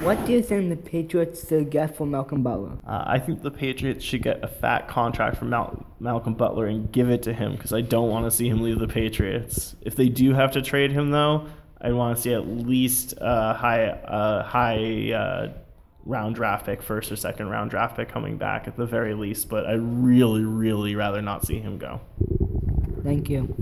What do you think the Patriots should get for Malcolm Butler? Uh, I think the Patriots should get a fat contract from Mal- Malcolm Butler and give it to him because I don't want to see him leave the Patriots. If they do have to trade him, though, I want to see at least a high, uh, high round draft pick, first or second round draft pick coming back at the very least. But I really, really rather not see him go. Thank you.